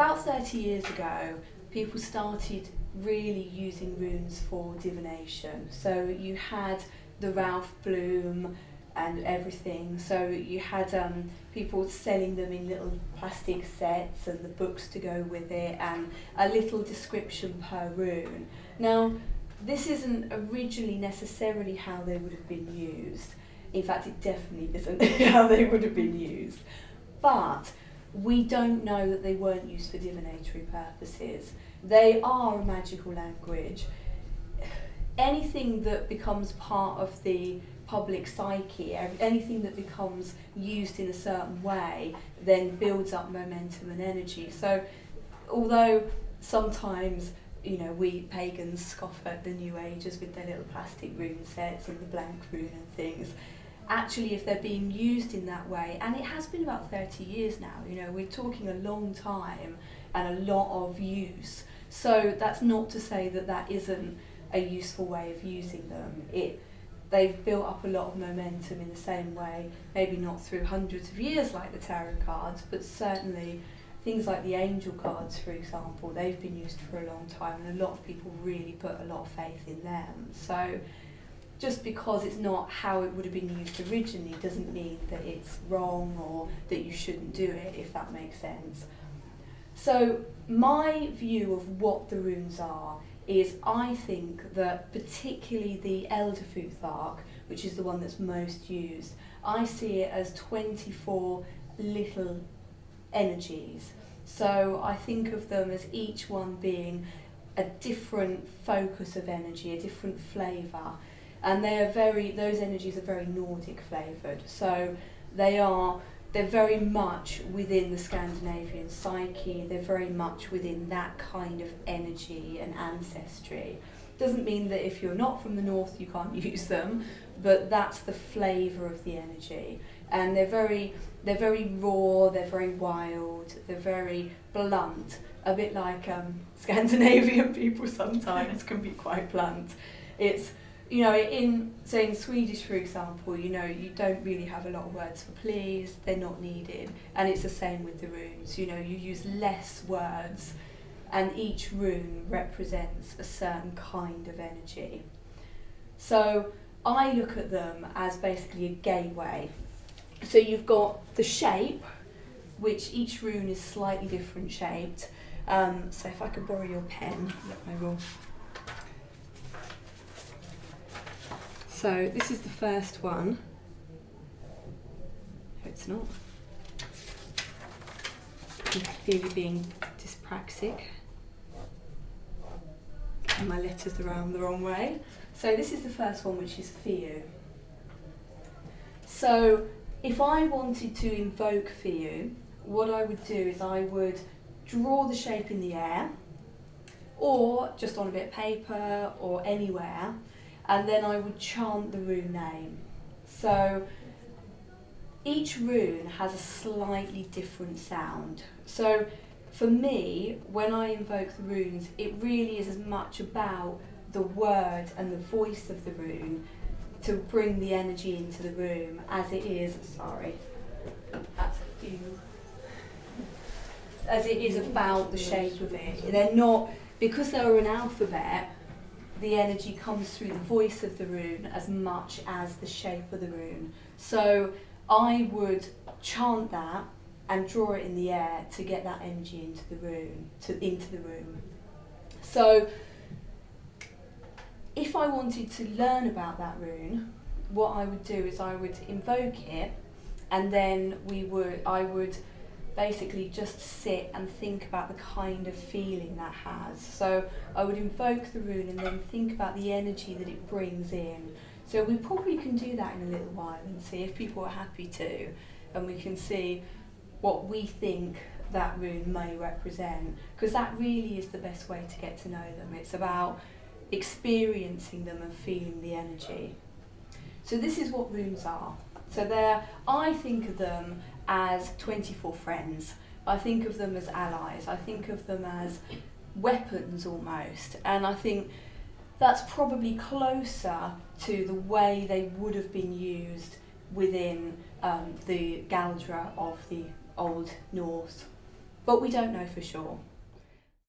about 30 years ago, people started really using runes for divination. So you had the Ralph Blum and everything. So you had um, people selling them in little plastic sets and the books to go with it and a little description per rune. Now, this isn't originally necessarily how they would have been used. In fact, it definitely isn't how they would have been used. But we don't know that they weren't used for divinatory purposes. They are a magical language. Anything that becomes part of the public psyche, anything that becomes used in a certain way, then builds up momentum and energy. So, although sometimes you know we pagans scoff at the New Agers with their little plastic rune sets and the blank rune and things, actually, if they're being used in that way, and it has been about 30 years now, you know, we're talking a long time and a lot of use. So that's not to say that that isn't a useful way of using them. It they've built up a lot of momentum in the same way, maybe not through hundreds of years like the tarot cards, but certainly things like the angel cards, for example, they've been used for a long time, and a lot of people really put a lot of faith in them. So just because it's not how it would have been used originally doesn't mean that it's wrong or that you shouldn't do it, if that makes sense. So, my view of what the runes are is I think that particularly the Elder Futhark, which is the one that's most used, I see it as 24 little energies. So I think of them as each one being a different focus of energy, a different flavour. And they are very, those energies are very Nordic flavoured. So they are they're very much within the Scandinavian psyche, they're very much within that kind of energy and ancestry. Doesn't mean that if you're not from the north you can't use them, but that's the flavour of the energy. And they're very they're very raw, they're very wild, they're very blunt, a bit like um, Scandinavian people sometimes can be quite blunt. It's you know, in saying Swedish, for example, you know, you don't really have a lot of words for please; they're not needed, and it's the same with the runes. You know, you use less words, and each rune represents a certain kind of energy. So I look at them as basically a gateway. So you've got the shape, which each rune is slightly different shaped. Um, so if I could borrow your pen, I will. So this is the first one. It's not. Clearly being dyspraxic. And my letters are around the wrong way. So this is the first one, which is Fehu. So if I wanted to invoke Fehu, what I would do is I would draw the shape in the air, or just on a bit of paper or anywhere, and then I would chant the rune name. So each rune has a slightly different sound. So for me, when I invoke the runes, it really is as much about the word and the voice of the rune to bring the energy into the room as it is, sorry, that's a few, as it is about the shape of it. They're not, because they're an alphabet, the energy comes through the voice of the rune as much as the shape of the rune. So I would chant that and draw it in the air to get that energy into the room, to into the room. So if I wanted to learn about that rune, what I would do is I would invoke it and then we would I would basically just sit and think about the kind of feeling that has. So I would invoke the rune and then think about the energy that it brings in. So we probably can do that in a little while and see if people are happy to, and we can see what we think that rune may represent, because that really is the best way to get to know them. It's about experiencing them and feeling the energy. So this is what runes are. So they're, I think of them as 24 friends. I think of them as allies. I think of them as weapons almost. And I think that's probably closer to the way they would have been used within um, the Galdra of the Old Norse. but we don't know for sure.